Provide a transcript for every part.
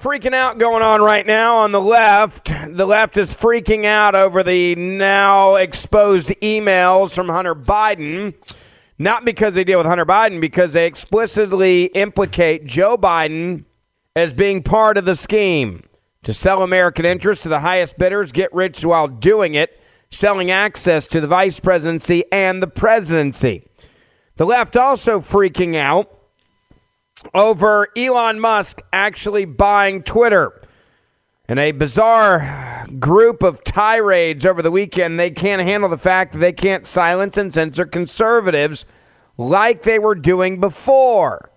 freaking out going on right now on the left. The left is freaking out over the now exposed emails from Hunter Biden. Not because they deal with Hunter Biden, because they explicitly implicate Joe Biden as being part of the scheme to sell American interests to the highest bidders, get rich while doing it, selling access to the vice presidency and the presidency. The left also freaking out over Elon Musk actually buying Twitter. In a bizarre group of tirades over the weekend, they can't handle the fact that they can't silence and censor conservatives like they were doing before.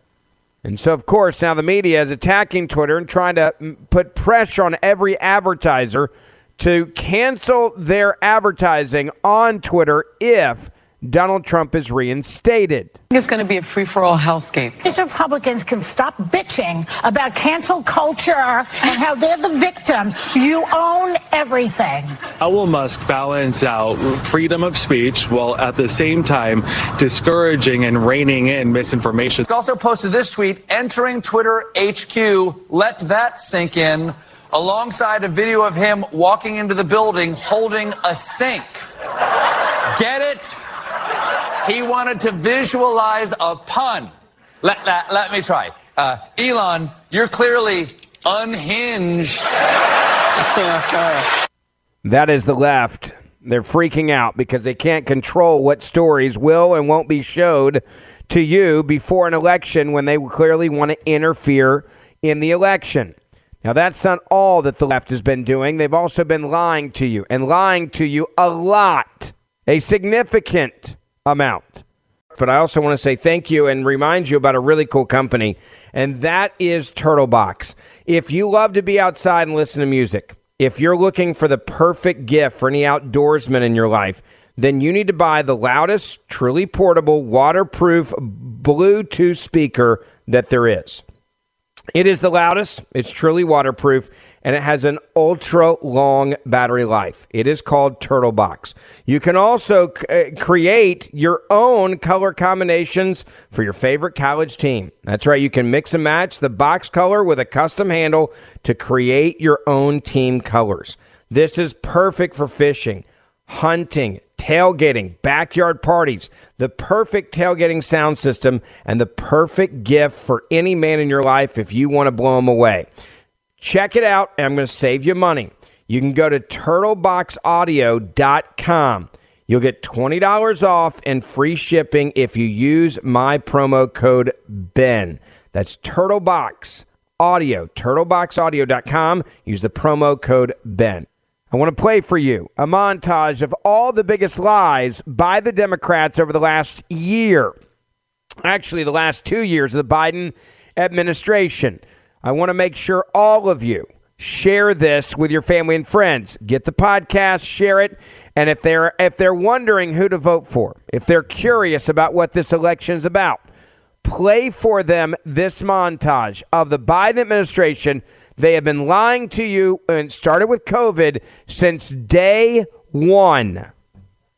And so, of course, now the media is attacking Twitter and trying to mm, put pressure on every advertiser to cancel their advertising on Twitter if Donald Trump is reinstated. It's going to be a free for all hellscape. These Republicans can stop bitching about cancel culture and how they're the victims. You own everything. How will Musk balance out freedom of speech while at the same time discouraging and reining in misinformation? He also posted this tweet entering Twitter HQ. Let that sink in. Alongside a video of him walking into the building holding a sink. Get it? He wanted to visualize a pun. Let, let, let me try. Uh, Elon, you're clearly unhinged. that is the left. They're freaking out because they can't control what stories will and won't be showed to you before an election when they clearly want to interfere in the election. Now, that's not all that the left has been doing. They've also been lying to you and lying to you a lot, a significant amount. But I also want to say thank you and remind you about a really cool company, and that is Turtlebox. If you love to be outside and listen to music, if you're looking for the perfect gift for any outdoorsman in your life, then you need to buy the loudest, truly portable, waterproof Bluetooth speaker that there is. It is the loudest, it's truly waterproof, and it has an ultra long battery life. It is called Turtlebox. You can also c- uh, create your own color combinations for your favorite college team. That's right, you can mix and match the box color with a custom handle to create your own team colors. This is perfect for fishing, hunting, tailgating, backyard parties, the perfect tailgating sound system, and the perfect gift for any man in your life if you want to blow them away. Check it out, and I'm going to save you money. You can go to turtleboxaudio.com. You'll get $20 off and free shipping if you use my promo code BEN. That's Turtlebox Audio, turtleboxaudio.com. Use the promo code BEN. I want to play for you a montage of all the biggest lies by the Democrats over the last year. Actually, the last two years of the Biden administration. I want to make sure all of you share this with your family and friends. Get the podcast, share it, and if they're if they're wondering who to vote for, if they're curious about what this election is about, play for them this montage of the Biden administration They have been lying to you and started with COVID since day one.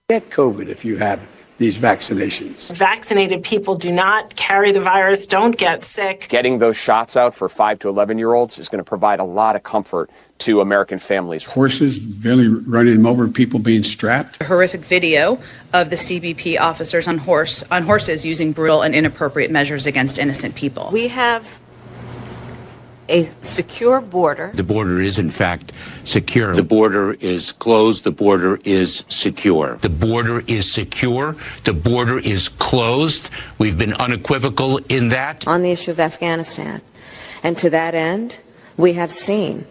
Get COVID if you have these vaccinations. Vaccinated people do not carry the virus, don't get sick. Getting those shots out for 5 to 11 year olds is going to provide a lot of comfort to American families. Horses barely running them over, people being strapped. A horrific video of the CBP officers on horse on horses using brutal and inappropriate measures against innocent people. We have a secure border. The border is, in fact, secure. The border is closed. The border is secure. The border is secure. The border is closed. We've been unequivocal in that. On the issue of Afghanistan. And to that end, we have seen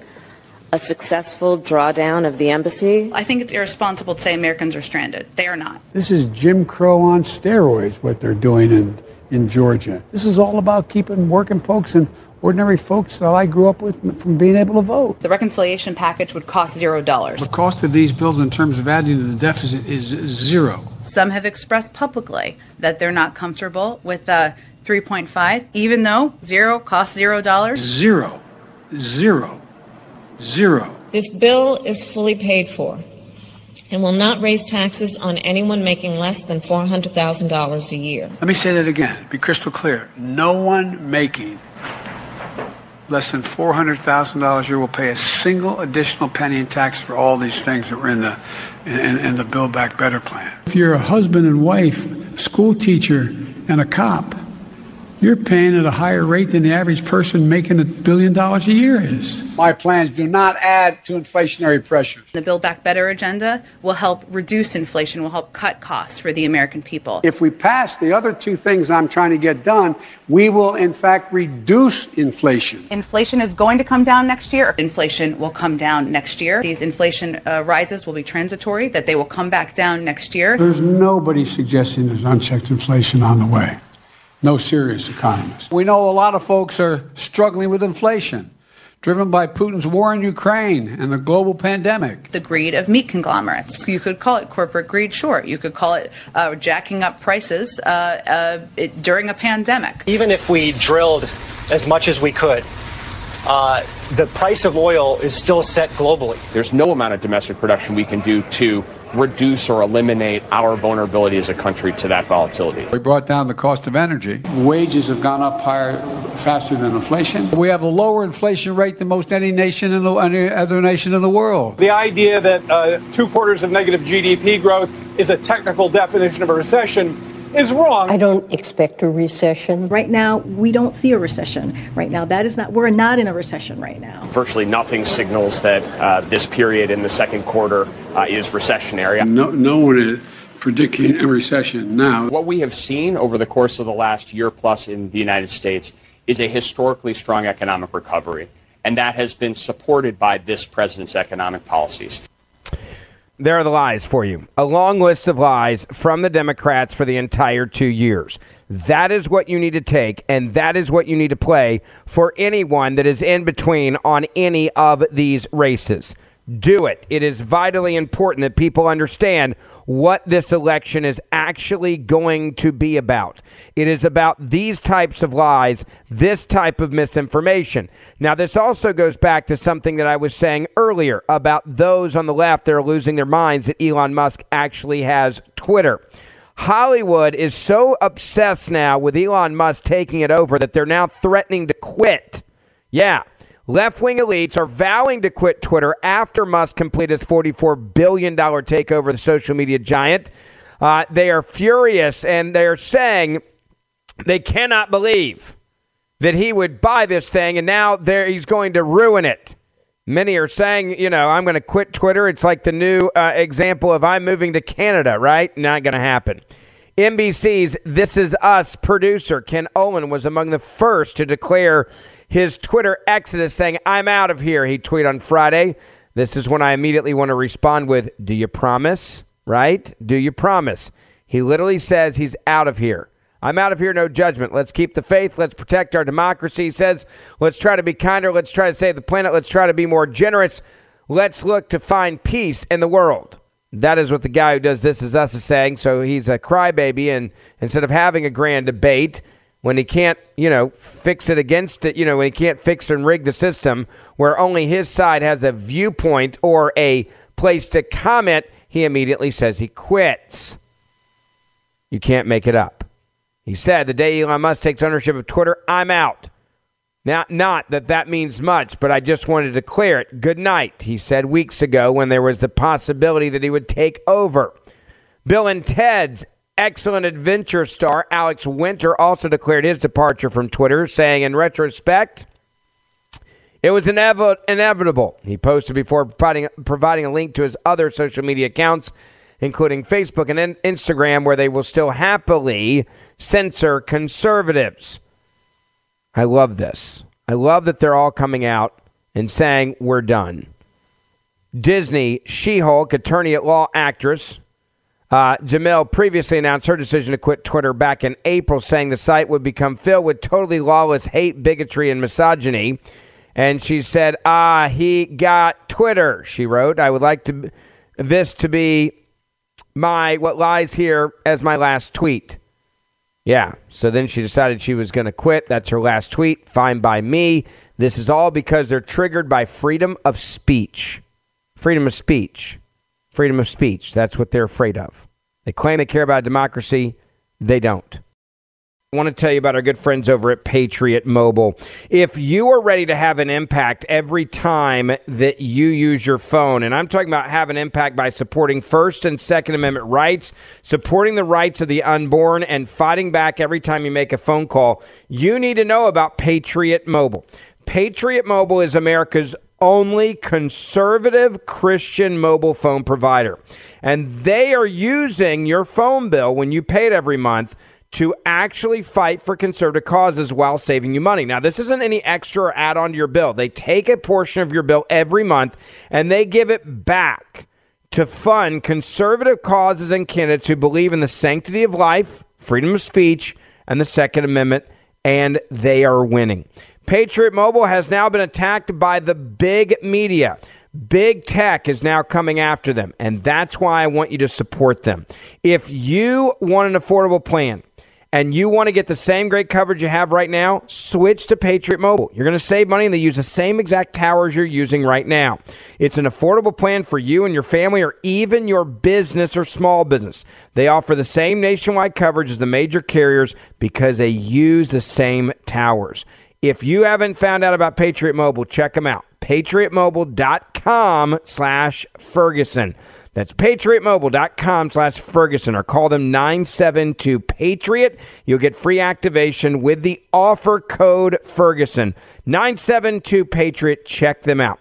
a successful drawdown of the embassy. I think it's irresponsible to say Americans are stranded. They are not. This is Jim Crow on steroids, what they're doing in, in Georgia. This is all about keeping working folks and ordinary folks that I grew up with from being able to vote. The reconciliation package would cost zero dollars. The cost of these bills in terms of adding to the deficit is zero. Some have expressed publicly that they're not comfortable with uh, 3.5, even though zero costs zero dollars. Zero. Zero. Zero. This bill is fully paid for and will not raise taxes on anyone making less than $400,000 a year. Let me say that again, be crystal clear. No one making less than $400,000 a year will pay a single additional penny in tax for all these things that were in the, in, in the Build Back Better plan. If you're a husband and wife, school teacher, and a cop, you're paying at a higher rate than the average person making a billion dollars a year is. My plans do not add to inflationary pressures. The Build Back Better agenda will help reduce inflation, will help cut costs for the American people. If we pass the other two things I'm trying to get done, we will in fact reduce inflation. Inflation is going to come down next year. Inflation will come down next year. These inflation uh, rises will be transitory, that they will come back down next year. There's nobody suggesting there's unchecked inflation on the way. No serious economist. We know a lot of folks are struggling with inflation, driven by Putin's war in Ukraine and the global pandemic. The greed of meat conglomerates. You could call it corporate greed, sure. You could call it uh, jacking up prices uh, uh, it, during a pandemic. Even if we drilled as much as we could, uh, the price of oil is still set globally. There's no amount of domestic production we can do to reduce or eliminate our vulnerability as a country to that volatility. We brought down the cost of energy. Wages have gone up higher, faster than inflation. We have a lower inflation rate than most any nation in the any other nation in the world. The idea that uh, two quarters of negative GDP growth is a technical definition of a recession is wrong. I don't expect a recession. Right now, we don't see a recession. Right now, that is not, we're not in a recession right now. Virtually nothing signals that uh, this period in the second quarter uh, is recessionary. No, no one is predicting a recession now. What we have seen over the course of the last year plus in the United States is a historically strong economic recovery. And that has been supported by this president's economic policies. There are the lies for you. A long list of lies from the Democrats for the entire two years. That is what you need to take, and that is what you need to play for anyone that is in between on any of these races. Do it. It is vitally important that people understand what this election is actually going to be about. It is about these types of lies, this type of misinformation. Now, this also goes back to something that I was saying earlier about those on the left that are losing their minds that Elon Musk actually has Twitter. Hollywood is so obsessed now with Elon Musk taking it over that they're now threatening to quit. Yeah. Left wing elites are vowing to quit Twitter after Musk completed his $44 billion takeover of the social media giant. Uh, they are furious and they're saying they cannot believe that he would buy this thing and now he's going to ruin it. Many are saying, you know, I'm going to quit Twitter. It's like the new uh, example of I'm moving to Canada, right? Not going to happen. NBC's This Is Us producer Ken Olin was among the first to declare his Twitter exodus, saying, I'm out of here. He tweeted on Friday. This is when I immediately want to respond with, Do you promise? Right? Do you promise? He literally says he's out of here. I'm out of here, no judgment. Let's keep the faith. Let's protect our democracy. He says, let's try to be kinder. Let's try to save the planet. Let's try to be more generous. Let's look to find peace in the world. That is what the guy who does This Is Us is saying. So he's a crybaby, and instead of having a grand debate, when he can't, you know, fix it against it, you know, when he can't fix and rig the system where only his side has a viewpoint or a place to comment, he immediately says he quits. You can't make it up. He said, the day Elon Musk takes ownership of Twitter, I'm out. Now, not that that means much, but I just wanted to clear it. Good night, he said weeks ago when there was the possibility that he would take over. Bill and Ted's excellent adventure star Alex Winter also declared his departure from Twitter, saying, in retrospect, it was inev- inevitable. He posted before providing, providing a link to his other social media accounts, including Facebook and Instagram, where they will still happily censor conservatives. I love this. I love that they're all coming out and saying we're done. Disney She Hulk attorney at law actress uh, Jamil previously announced her decision to quit Twitter back in April, saying the site would become filled with totally lawless hate, bigotry, and misogyny. And she said, "Ah, he got Twitter." She wrote, "I would like to this to be my what lies here as my last tweet." Yeah. So then she decided she was going to quit. That's her last tweet. Fine by me. This is all because they're triggered by freedom of speech. Freedom of speech. Freedom of speech. That's what they're afraid of. They claim they care about democracy. They don't. I want to tell you about our good friends over at Patriot Mobile. If you are ready to have an impact every time that you use your phone, and I'm talking about have an impact by supporting First and Second Amendment rights, supporting the rights of the unborn, and fighting back every time you make a phone call, you need to know about Patriot Mobile. Patriot Mobile is America's only conservative Christian mobile phone provider. And they are using your phone bill when you pay it every month to actually fight for conservative causes while saving you money. Now, this isn't any extra add on to your bill. They take a portion of your bill every month and they give it back to fund conservative causes and candidates who believe in the sanctity of life, freedom of speech, and the Second Amendment, and they are winning. Patriot Mobile has now been attacked by the big media. Big tech is now coming after them, and that's why I want you to support them. If you want an affordable plan, and you want to get the same great coverage you have right now, switch to Patriot Mobile. You're going to save money and they use the same exact towers you're using right now. It's an affordable plan for you and your family or even your business or small business. They offer the same nationwide coverage as the major carriers because they use the same towers. If you haven't found out about Patriot Mobile, check them out. PatriotMobile.com slash Ferguson. That's patriotmobile.com slash Ferguson or call them 972 Patriot. You'll get free activation with the offer code Ferguson. 972 Patriot. Check them out.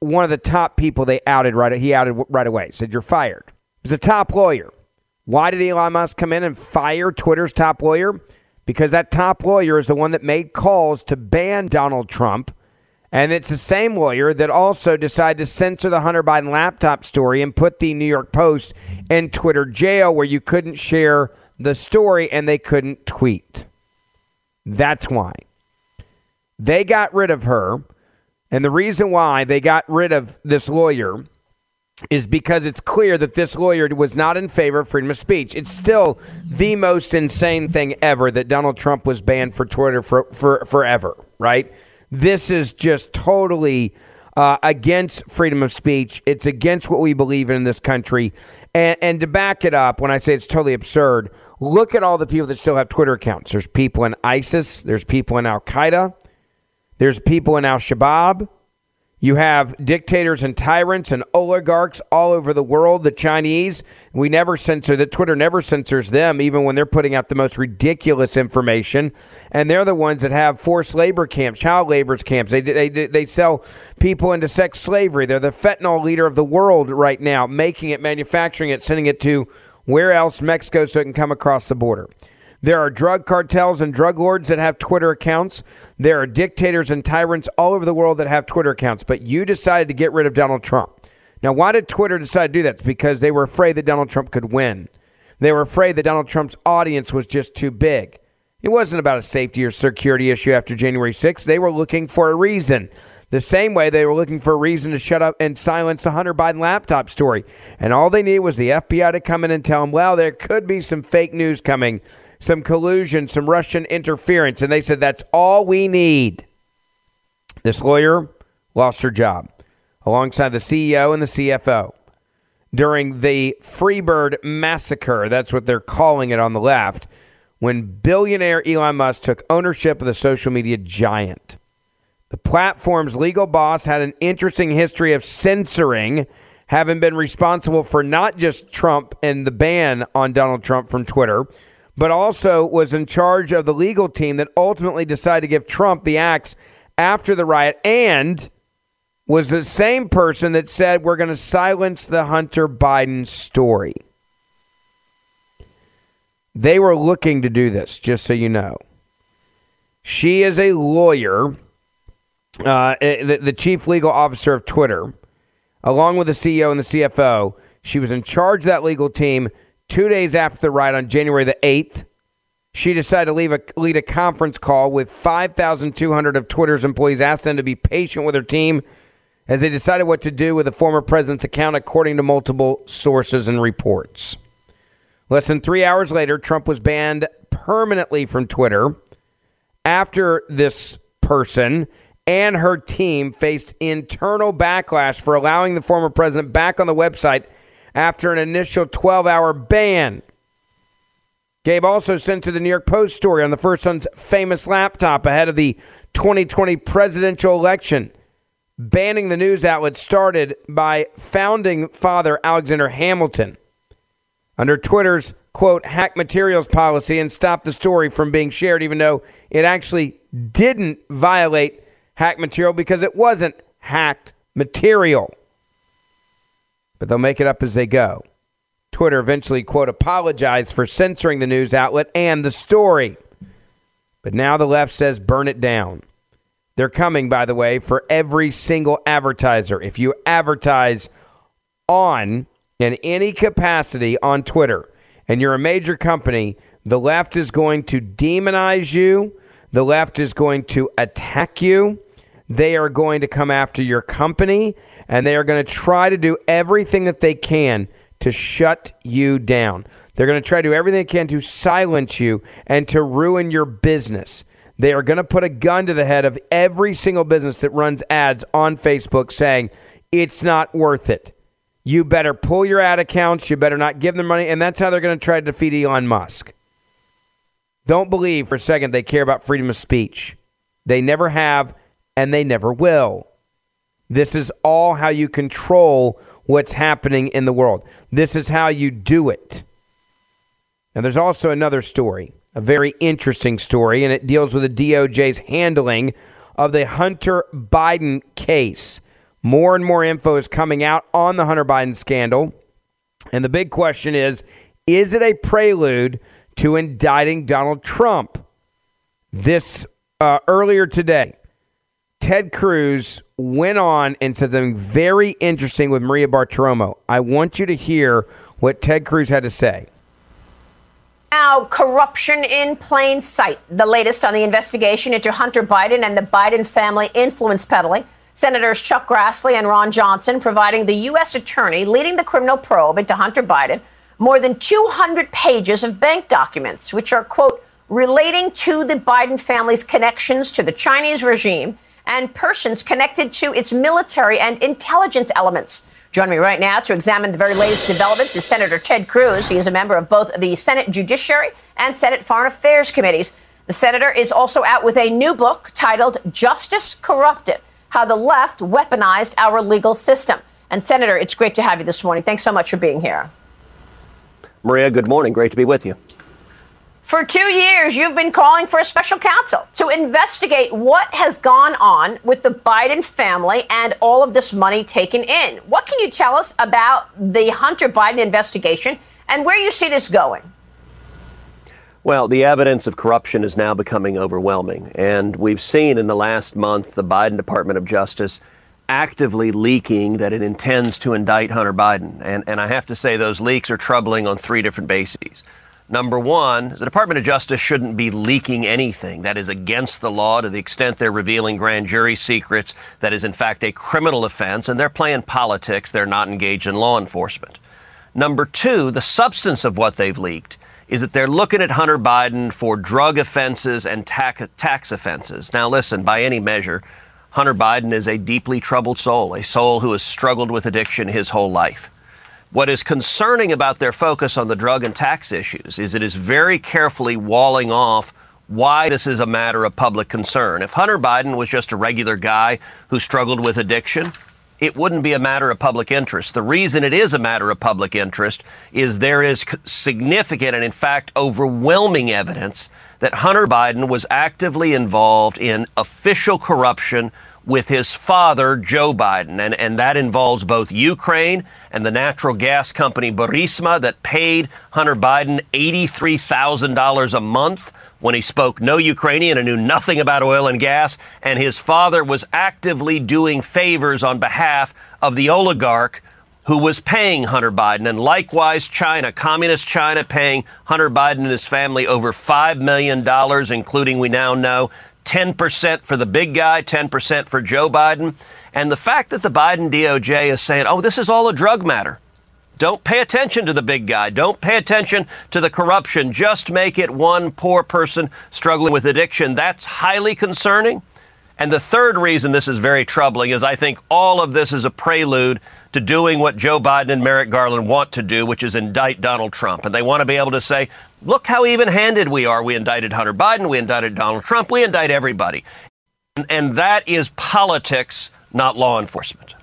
one of the top people they outed right he outed right away. Said you're fired. He's a top lawyer. Why did Elon Musk come in and fire Twitter's top lawyer? Because that top lawyer is the one that made calls to ban Donald Trump. And it's the same lawyer that also decided to censor the Hunter Biden laptop story and put the New York Post in Twitter jail where you couldn't share the story and they couldn't tweet. That's why. They got rid of her and the reason why they got rid of this lawyer is because it's clear that this lawyer was not in favor of freedom of speech. It's still the most insane thing ever that Donald Trump was banned for Twitter for, for forever, right? This is just totally uh, against freedom of speech. It's against what we believe in in this country. And, and to back it up, when I say it's totally absurd, look at all the people that still have Twitter accounts. There's people in ISIS, there's people in Al Qaeda, there's people in Al Shabaab. You have dictators and tyrants and oligarchs all over the world. The Chinese, we never censor that. Twitter never censors them, even when they're putting out the most ridiculous information. And they're the ones that have forced labor camps, child labor camps. They, they, they sell people into sex slavery. They're the fentanyl leader of the world right now, making it, manufacturing it, sending it to where else? Mexico, so it can come across the border. There are drug cartels and drug lords that have Twitter accounts. There are dictators and tyrants all over the world that have Twitter accounts. But you decided to get rid of Donald Trump. Now, why did Twitter decide to do that? It's because they were afraid that Donald Trump could win. They were afraid that Donald Trump's audience was just too big. It wasn't about a safety or security issue after January 6th. They were looking for a reason. The same way they were looking for a reason to shut up and silence the Hunter Biden laptop story. And all they needed was the FBI to come in and tell them, well, there could be some fake news coming some collusion, some Russian interference. And they said, that's all we need. This lawyer lost her job alongside the CEO and the CFO during the Freebird massacre. That's what they're calling it on the left. When billionaire Elon Musk took ownership of the social media giant. The platform's legal boss had an interesting history of censoring, having been responsible for not just Trump and the ban on Donald Trump from Twitter, but also was in charge of the legal team that ultimately decided to give Trump the axe after the riot and was the same person that said we're going to silence the Hunter Biden story. They were looking to do this, just so you know. She is a lawyer, uh, eh, the, the chief legal officer of Twitter, along with the CEO and the CFO. She was in charge of that legal team Two days after the riot on January the 8th, she decided to a, lead a conference call with 5,200 of Twitter's employees, asked them to be patient with her team as they decided what to do with the former president's account, according to multiple sources and reports. Less than three hours later, Trump was banned permanently from Twitter after this person and her team faced internal backlash for allowing the former president back on the website after an initial 12 hour ban. Gabe also sent to the New York Post story on the first son's famous laptop ahead of the 2020 presidential election. Banning the news outlet started by founding father Alexander Hamilton. Under Twitter's quote, hack materials policy and stop the story from being shared, even though it actually didn't violate hack material because it wasn't hacked material but they'll make it up as they go. Twitter eventually, quote, apologized for censoring the news outlet and the story. But now the left says burn it down. They're coming, by the way, for every single advertiser. If you advertise on in any capacity on Twitter and you're a major company, the left is going to demonize you. The left is going to attack you. They are going to come after your company and they are going to try to do everything that they can to shut you down. They're going to try to do everything they can to silence you and to ruin your business. They are going to put a gun to the head of every single business that runs ads on Facebook saying, it's not worth it. You better pull your ad accounts. You better not give them money. And that's how they're going to try to defeat Elon Musk. Don't believe for a second they care about freedom of speech. They never have, and they never will. This is all how you control what's happening in the world. This is how you do it. Now, there's also another story, a very interesting story, and it deals with the DOJ's handling of the Hunter Biden case. More and more info is coming out on the Hunter Biden scandal. And the big question is is it a prelude to indicting Donald Trump? This uh, earlier today, Ted Cruz went on and said something very interesting with Maria Bartiromo. I want you to hear what Ted Cruz had to say. Now, corruption in plain sight. The latest on the investigation into Hunter Biden and the Biden family influence peddling. Senators Chuck Grassley and Ron Johnson providing the U.S. attorney leading the criminal probe into Hunter Biden more than 200 pages of bank documents, which are, quote, relating to the Biden family's connections to the Chinese regime and persons connected to its military and intelligence elements. Joining me right now to examine the very latest developments is Senator Ted Cruz. He is a member of both the Senate Judiciary and Senate Foreign Affairs Committees. The senator is also out with a new book titled Justice Corrupted How the Left Weaponized Our Legal System. And, Senator, it's great to have you this morning. Thanks so much for being here. Maria, good morning. Great to be with you. For two years, you've been calling for a special counsel to investigate what has gone on with the Biden family and all of this money taken in. What can you tell us about the Hunter Biden investigation and where you see this going? Well, the evidence of corruption is now becoming overwhelming. And we've seen in the last month the Biden Department of Justice actively leaking that it intends to indict Hunter Biden. And, and I have to say, those leaks are troubling on three different bases. Number one, the Department of Justice shouldn't be leaking anything that is against the law to the extent they're revealing grand jury secrets that is, in fact, a criminal offense, and they're playing politics. They're not engaged in law enforcement. Number two, the substance of what they've leaked is that they're looking at Hunter Biden for drug offenses and tax offenses. Now, listen, by any measure, Hunter Biden is a deeply troubled soul, a soul who has struggled with addiction his whole life. What is concerning about their focus on the drug and tax issues is it is very carefully walling off why this is a matter of public concern. If Hunter Biden was just a regular guy who struggled with addiction, it wouldn't be a matter of public interest. The reason it is a matter of public interest is there is significant and, in fact, overwhelming evidence that Hunter Biden was actively involved in official corruption with his father, Joe Biden. And, and that involves both Ukraine and the natural gas company Burisma that paid Hunter Biden $83,000 a month when he spoke no Ukrainian and knew nothing about oil and gas. And his father was actively doing favors on behalf of the oligarch who was paying Hunter Biden, and likewise China, communist China, paying Hunter Biden and his family over $5 million, including, we now know, 10% for the big guy, 10% for Joe Biden. And the fact that the Biden DOJ is saying, oh, this is all a drug matter. Don't pay attention to the big guy. Don't pay attention to the corruption. Just make it one poor person struggling with addiction. That's highly concerning. And the third reason this is very troubling is I think all of this is a prelude to doing what Joe Biden and Merrick Garland want to do, which is indict Donald Trump. And they want to be able to say, look how even handed we are. We indicted Hunter Biden, we indicted Donald Trump, we indict everybody. And, and that is politics, not law enforcement.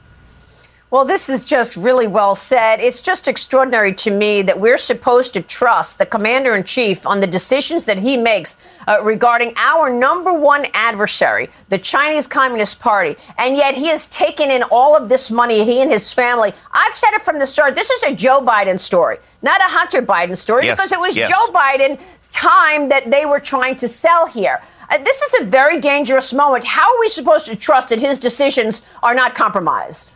Well, this is just really well said. It's just extraordinary to me that we're supposed to trust the commander in chief on the decisions that he makes uh, regarding our number one adversary, the Chinese Communist Party. And yet he has taken in all of this money, he and his family. I've said it from the start this is a Joe Biden story, not a Hunter Biden story, yes, because it was yes. Joe Biden's time that they were trying to sell here. Uh, this is a very dangerous moment. How are we supposed to trust that his decisions are not compromised?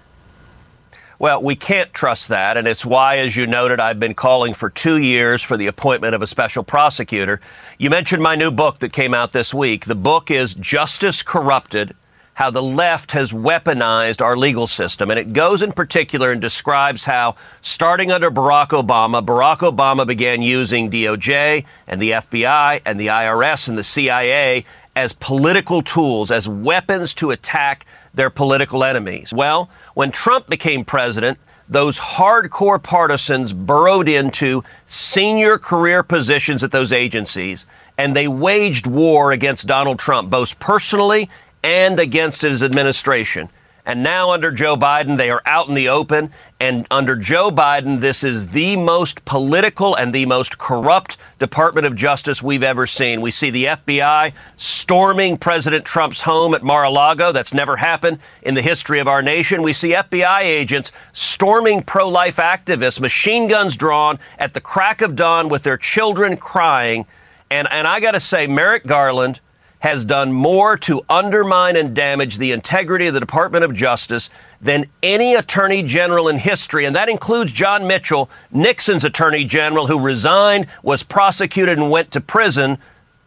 Well, we can't trust that, and it's why, as you noted, I've been calling for two years for the appointment of a special prosecutor. You mentioned my new book that came out this week. The book is Justice Corrupted How the Left Has Weaponized Our Legal System. And it goes in particular and describes how, starting under Barack Obama, Barack Obama began using DOJ and the FBI and the IRS and the CIA as political tools, as weapons to attack their political enemies. Well, when Trump became president, those hardcore partisans burrowed into senior career positions at those agencies, and they waged war against Donald Trump, both personally and against his administration. And now, under Joe Biden, they are out in the open. And under Joe Biden, this is the most political and the most corrupt Department of Justice we've ever seen. We see the FBI storming President Trump's home at Mar a Lago. That's never happened in the history of our nation. We see FBI agents storming pro life activists, machine guns drawn at the crack of dawn with their children crying. And, and I got to say, Merrick Garland has done more to undermine and damage the integrity of the Department of Justice than any attorney general in history. And that includes John Mitchell, Nixon's attorney general, who resigned, was prosecuted, and went to prison.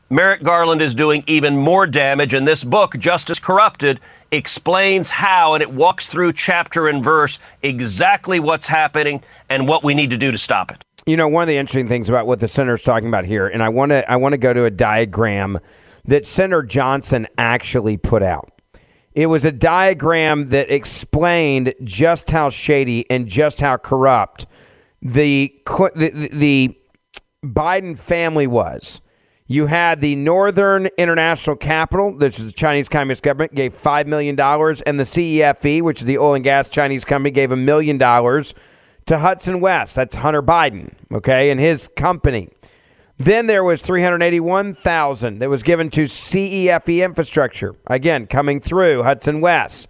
Merrick Garland is doing even more damage. And this book, Justice Corrupted, explains how, and it walks through chapter and verse exactly what's happening and what we need to do to stop it. You know, one of the interesting things about what the senator's talking about here, and I want to I want to go to a diagram that Senator Johnson actually put out. It was a diagram that explained just how shady and just how corrupt the the, the Biden family was. You had the Northern International Capital, which is the Chinese Communist government, gave $5 million, and the CEFC, which is the oil and gas Chinese company, gave a million dollars to Hudson West. That's Hunter Biden, okay, and his company. Then there was 381,000 that was given to CEFC infrastructure. Again, coming through Hudson West.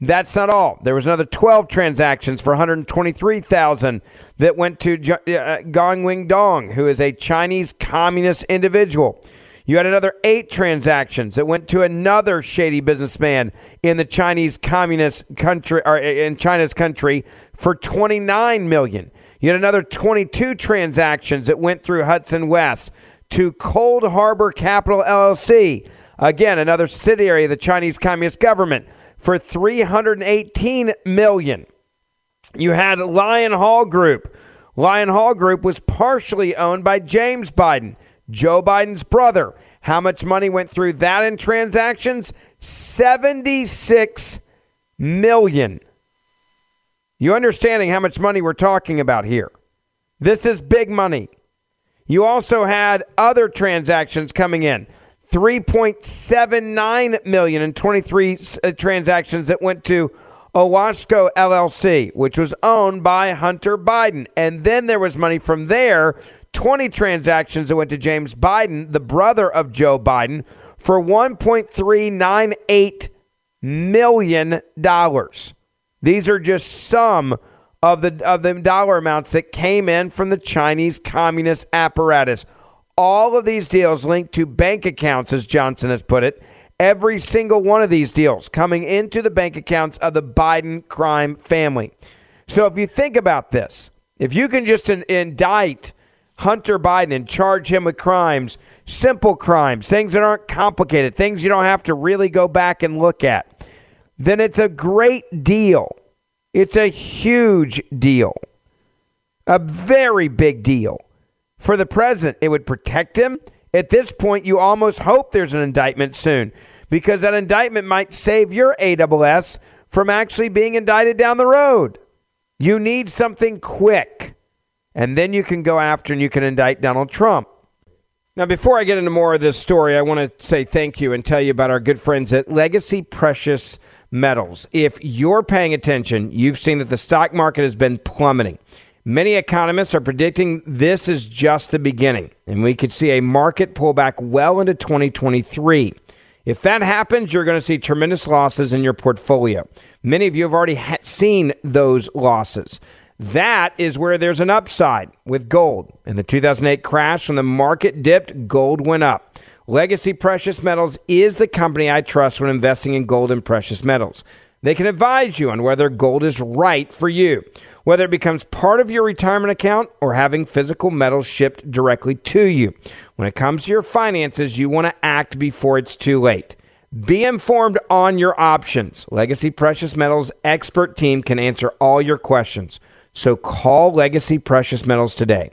That's not all. There was another 12 transactions for 123,000 that went to uh, Gong Wing Dong, who is a Chinese communist individual. You had another eight transactions that went to another shady businessman in the Chinese communist country or in China's country for 29 million. You had another 22 transactions that went through Hudson West to Cold Harbor Capital LLC. Again, another subsidiary of the Chinese Communist government for 318 million. You had Lion Hall Group. Lion Hall Group was partially owned by James Biden, Joe Biden's brother. How much money went through that in transactions? 76 million. You understanding how much money we're talking about here? This is big money. You also had other transactions coming in. 3.79 million in 23 uh, transactions that went to Owasco LLC, which was owned by Hunter Biden. And then there was money from there, 20 transactions that went to James Biden, the brother of Joe Biden, for 1.398 million dollars. These are just some of the of the dollar amounts that came in from the Chinese communist apparatus. All of these deals linked to bank accounts, as Johnson has put it. Every single one of these deals coming into the bank accounts of the Biden crime family. So if you think about this, if you can just in- indict Hunter Biden and charge him with crimes, simple crimes, things that aren't complicated, things you don't have to really go back and look at, then it's a great deal. It's a huge deal. A very big deal for the president. It would protect him. At this point, you almost hope there's an indictment soon because that indictment might save your AWS from actually being indicted down the road. You need something quick, and then you can go after and you can indict Donald Trump. Now, before I get into more of this story, I want to say thank you and tell you about our good friends at Legacy Precious Metals. If you're paying attention, you've seen that the stock market has been plummeting. Many economists are predicting this is just the beginning, and we could see a market pullback well into 2023. If that happens, you're going to see tremendous losses in your portfolio. Many of you have already ha- seen those losses. That is where there's an upside with gold. In the 2008 crash, when the market dipped, gold went up. Legacy Precious Metals is the company I trust when investing in gold and precious metals. They can advise you on whether gold is right for you whether it becomes part of your retirement account or having physical metals shipped directly to you. When it comes to your finances, you want to act before it's too late. Be informed on your options. Legacy Precious Metals expert team can answer all your questions. So call Legacy Precious Metals today.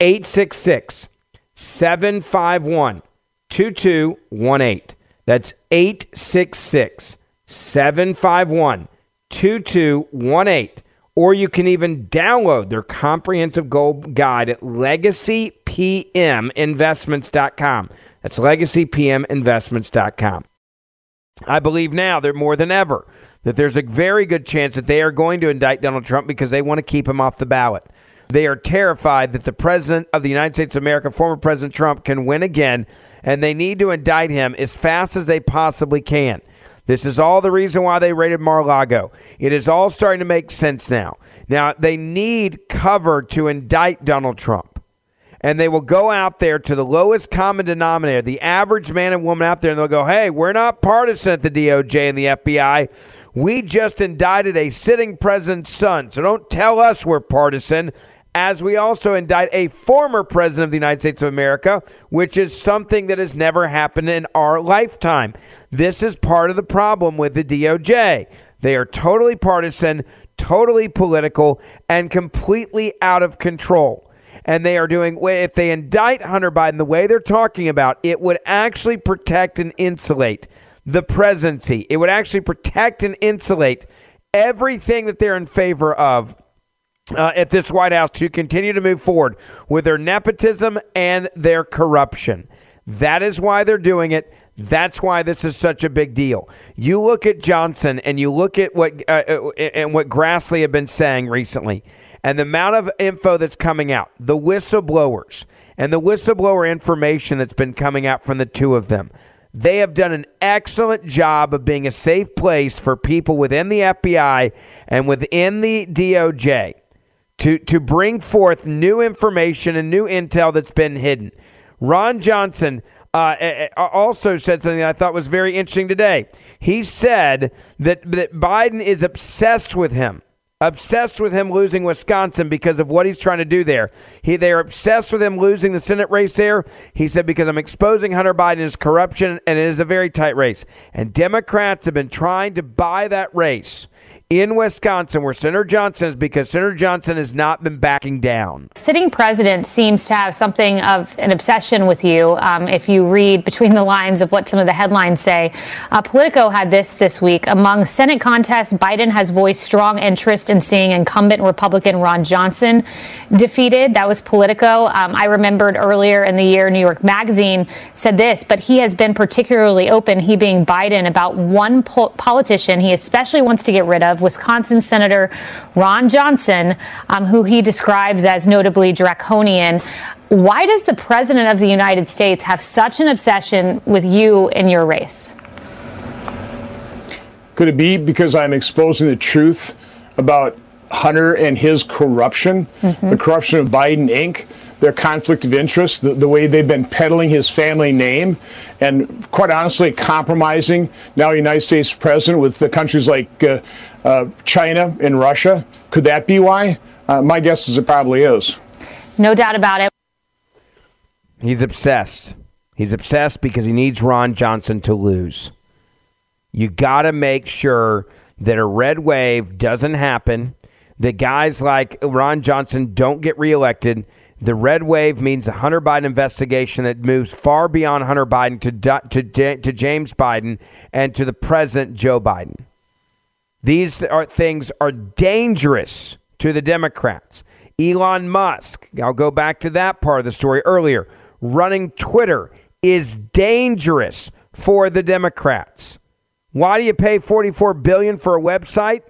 866 751 2218. That's 866 751 2218 or you can even download their comprehensive gold guide at legacypminvestments.com. That's legacypminvestments.com. I believe now that more than ever that there's a very good chance that they are going to indict Donald Trump because they want to keep him off the ballot. They are terrified that the president of the United States of America, former President Trump, can win again, and they need to indict him as fast as they possibly can. This is all the reason why they raided Mar-a-Lago. It is all starting to make sense now. Now, they need cover to indict Donald Trump. And they will go out there to the lowest common denominator, the average man and woman out there, and they'll go, hey, we're not partisan at the DOJ and the FBI. We just indicted a sitting president's son. So don't tell us we're partisan as we also indict a former president of the United States of America, which is something that has never happened in our lifetime. This is part of the problem with the DOJ. They are totally partisan, totally political, and completely out of control. And they are doing, if they indict Hunter Biden the way they're talking about, it would actually protect and insulate the presidency. It would actually protect and insulate everything that they're in favor of uh, at this White House to continue to move forward with their nepotism and their corruption. That is why they're doing it. That's why this is such a big deal. You look at Johnson and you look at what uh, uh and what Grassley have been saying recently, and the amount of info that's coming out, the whistleblowers and the whistleblower information that's been coming out from the two of them. They have done an excellent job of being a safe place for people within the FBI and within the DOJ to, to bring forth new information and new intel that's been hidden. Ron Johnson uh, also said something I thought was very interesting today. He said that, that Biden is obsessed with him, obsessed with him losing Wisconsin because of what he's trying to do there. He, they're obsessed with him losing the Senate race there. He said, because I'm exposing Hunter Biden's corruption, and it is a very tight race. And Democrats have been trying to buy that race in Wisconsin where Senator Johnson is because Senator Johnson has not been backing down. Sitting president seems to have something of an obsession with you. Um, if you read between the lines of what some of the headlines say, uh, Politico had this this week. Among Senate contests, Biden has voiced strong interest in seeing incumbent Republican Ron Johnson defeated. That was Politico. Um, I remembered earlier in the year, New York Magazine said this, but he has been particularly open, he being Biden, about one po- politician he especially wants to get rid of Wisconsin Senator Ron Johnson, um, who he describes as notably draconian. Why does the President of the United States have such an obsession with you and your race? Could it be because I'm exposing the truth about Hunter and his corruption, mm-hmm. the corruption of Biden Inc., their conflict of interest, the, the way they've been peddling his family name, and quite honestly, compromising now United States president with the countries like uh, uh, China and Russia. Could that be why? Uh, my guess is it probably is. No doubt about it. He's obsessed. He's obsessed because he needs Ron Johnson to lose. You got to make sure that a red wave doesn't happen, that guys like Ron Johnson don't get reelected. The red wave means a Hunter Biden investigation that moves far beyond Hunter Biden to, to, to James Biden and to the President Joe Biden. These are things are dangerous to the Democrats. Elon Musk, I'll go back to that part of the story earlier. Running Twitter is dangerous for the Democrats. Why do you pay 44 billion for a website?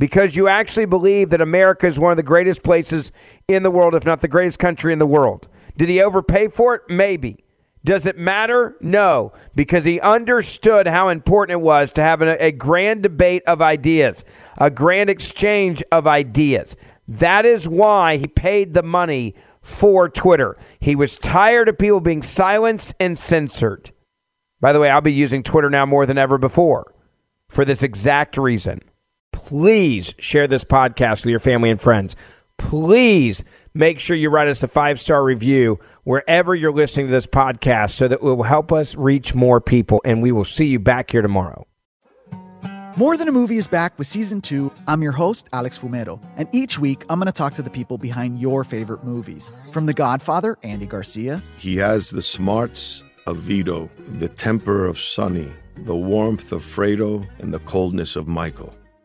Because you actually believe that America is one of the greatest places in the world, if not the greatest country in the world. Did he overpay for it? Maybe. Does it matter? No, because he understood how important it was to have a, a, grand debate of ideas, a grand exchange of ideas. That is why he paid the money for Twitter. He was tired of people being silenced and censored. By the way, I'll be using Twitter now more than ever before for this exact reason. Please share this podcast with your family and friends. Please make sure you write us a five star review wherever you're listening to this podcast so that it will help us reach more people. And we will see you back here tomorrow. More Than a Movie is back with season two. I'm your host, Alex Fumero. And each week, I'm going to talk to the people behind your favorite movies. From The Godfather, Andy Garcia. He has the smarts of Vito, the temper of Sonny, the warmth of Fredo, and the coldness of Michael